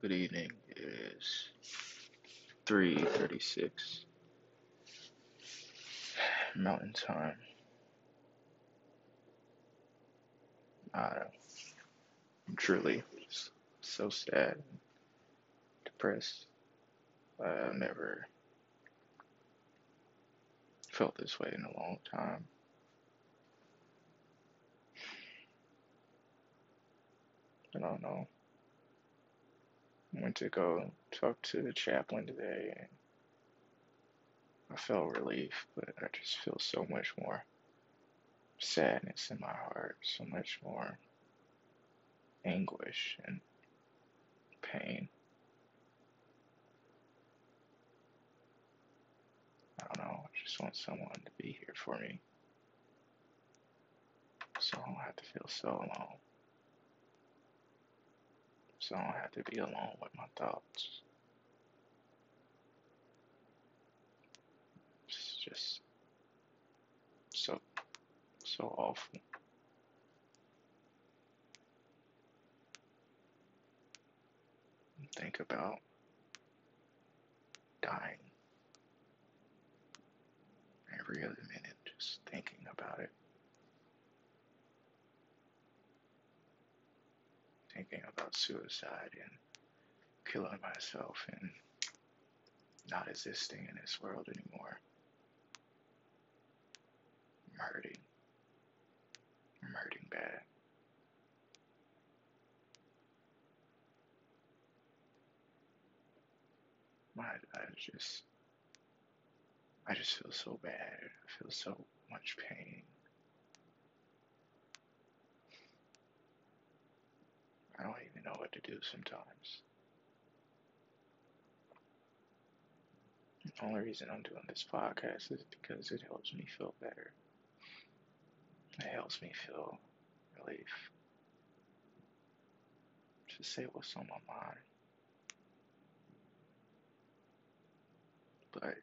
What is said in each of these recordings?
Good evening. It is 3:36 Mountain Time. Uh, I'm truly so sad, depressed. I've never felt this way in a long time. I don't know. Went to go talk to the chaplain today, and I felt relief, but I just feel so much more sadness in my heart, so much more anguish and pain. I don't know. I just want someone to be here for me, so I don't have to feel so alone. So I don't have to be alone with my thoughts. It's just so so awful. Think about dying every other minute, just thinking about it, thinking about suicide and killing myself and not existing in this world anymore. I'm hurting. I'm hurting bad. My, I just, I just feel so bad. I feel so much pain. I don't know what to do sometimes. The only reason I'm doing this podcast is because it helps me feel better. It helps me feel relief. To say what's on my mind. But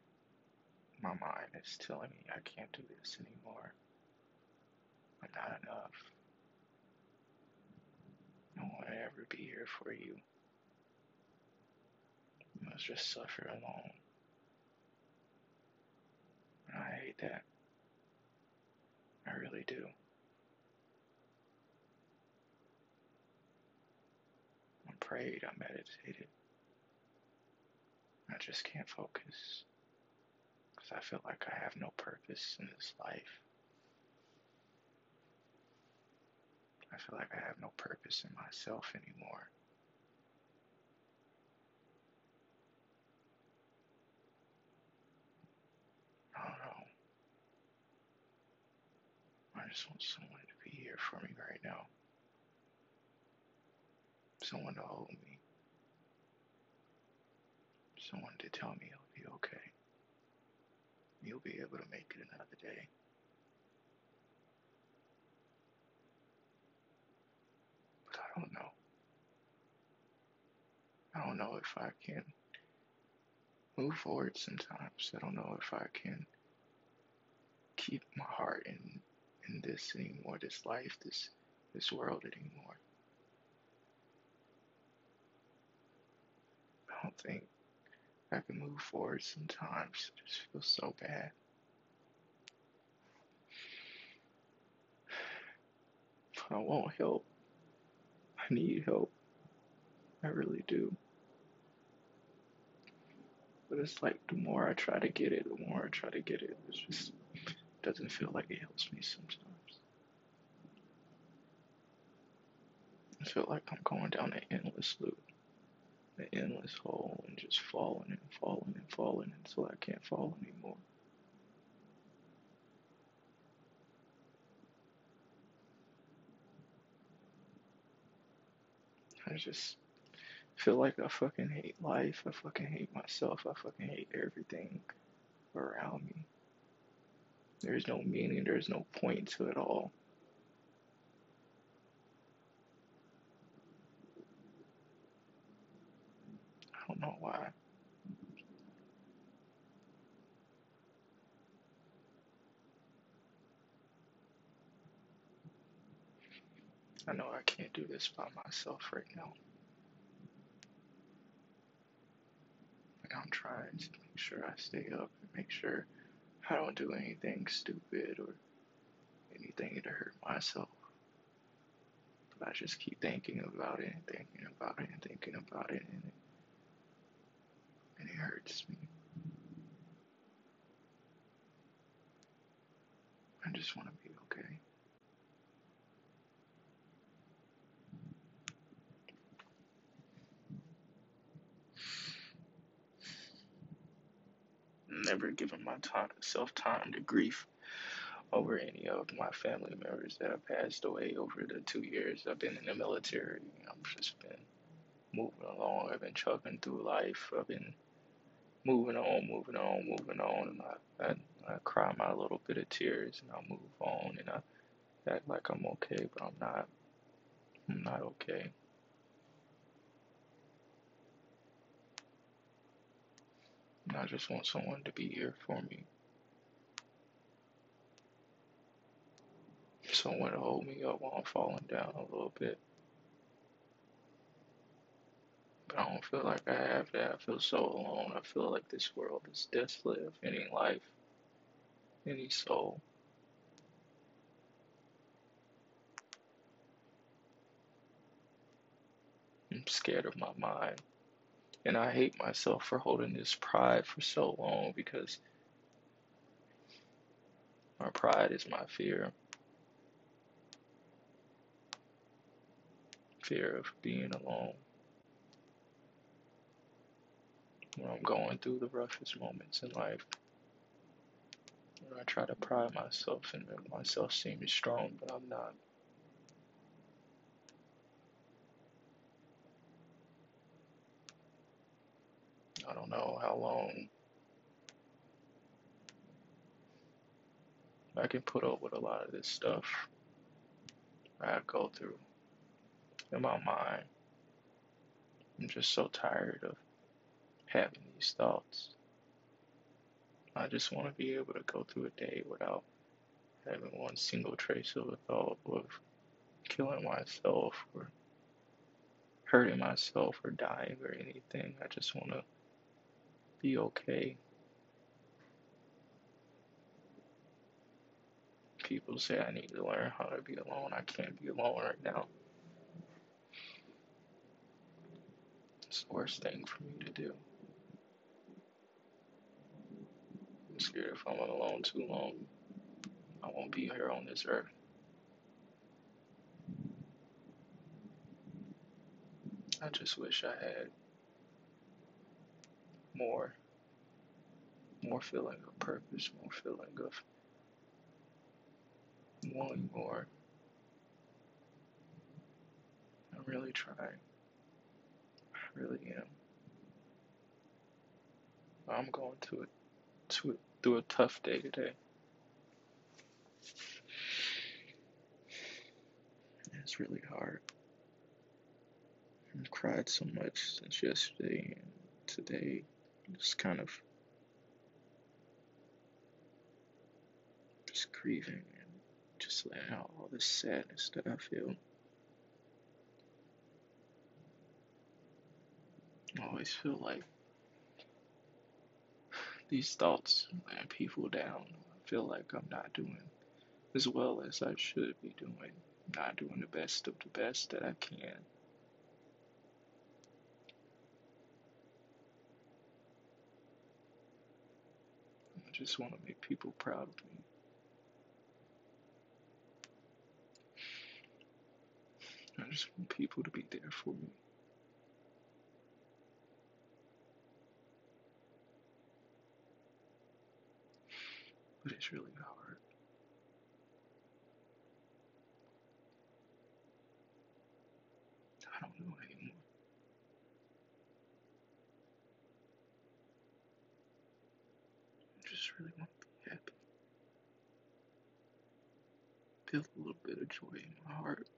my mind is telling me I can't do this anymore. I'm not enough. Ever be here for you. You must just suffer alone. I hate that. I really do. I prayed, I meditated. I just can't focus. Because I feel like I have no purpose in this life. I feel like I have no purpose in myself anymore. I don't know. I just want someone to be here for me right now. Someone to hold me. Someone to tell me it'll be okay. You'll be able to make it another day. But I don't know. I don't know if I can move forward sometimes. I don't know if I can keep my heart in in this anymore, this life, this this world anymore. I don't think I can move forward sometimes. I just feel so bad. I want help. I need help. I really do. But it's like the more I try to get it, the more I try to get it, it just doesn't feel like it helps me sometimes. I feel like I'm going down an endless loop, an endless hole, and just falling and falling and falling until I can't fall anymore. I just feel like I fucking hate life. I fucking hate myself. I fucking hate everything around me. There's no meaning, there's no point to it all. I don't know why. I know I can't do this by myself right now. I'm trying to make sure I stay up and make sure I don't do anything stupid or anything to hurt myself. But I just keep thinking about it and thinking about it and thinking about it, and it, and it hurts me. I just want to be okay. Never given time, self time to grief over any of my family members that have passed away over the two years I've been in the military. I've just been moving along. I've been chugging through life. I've been moving on, moving on, moving on, and I, I, I cry my little bit of tears, and I move on, and I act like I'm okay, but I'm not. I'm not okay. And I just want someone to be here for me. Someone to hold me up while I'm falling down a little bit. But I don't feel like I have that. I feel so alone. I feel like this world is desolate of any life, any soul. I'm scared of my mind. And I hate myself for holding this pride for so long because my pride is my fear. Fear of being alone. When I'm going through the roughest moments in life. When I try to pride myself and make myself seem strong, but I'm not. I don't know how long I can put up with a lot of this stuff I go through in my mind. I'm just so tired of having these thoughts. I just want to be able to go through a day without having one single trace of a thought of killing myself or hurting myself or dying or anything. I just want to be okay. People say I need to learn how to be alone. I can't be alone right now. It's the worst thing for me to do. I'm scared if I'm alone too long, I won't be here on this earth. I just wish I had more, more feeling of purpose, more feeling of wanting more. I'm really trying. I really am. I'm going to it to through a tough day today. It's really hard. I've cried so much since yesterday and today. Just kind of just grieving and just letting out all this sadness that I feel. I always feel like these thoughts weigh people down. I feel like I'm not doing as well as I should be doing, not doing the best of the best that I can. Just want to make people proud of me. I just want people to be there for me. but it's really hard. I don't know anymore. I just really want to be happy. Feel a little bit of joy in my heart.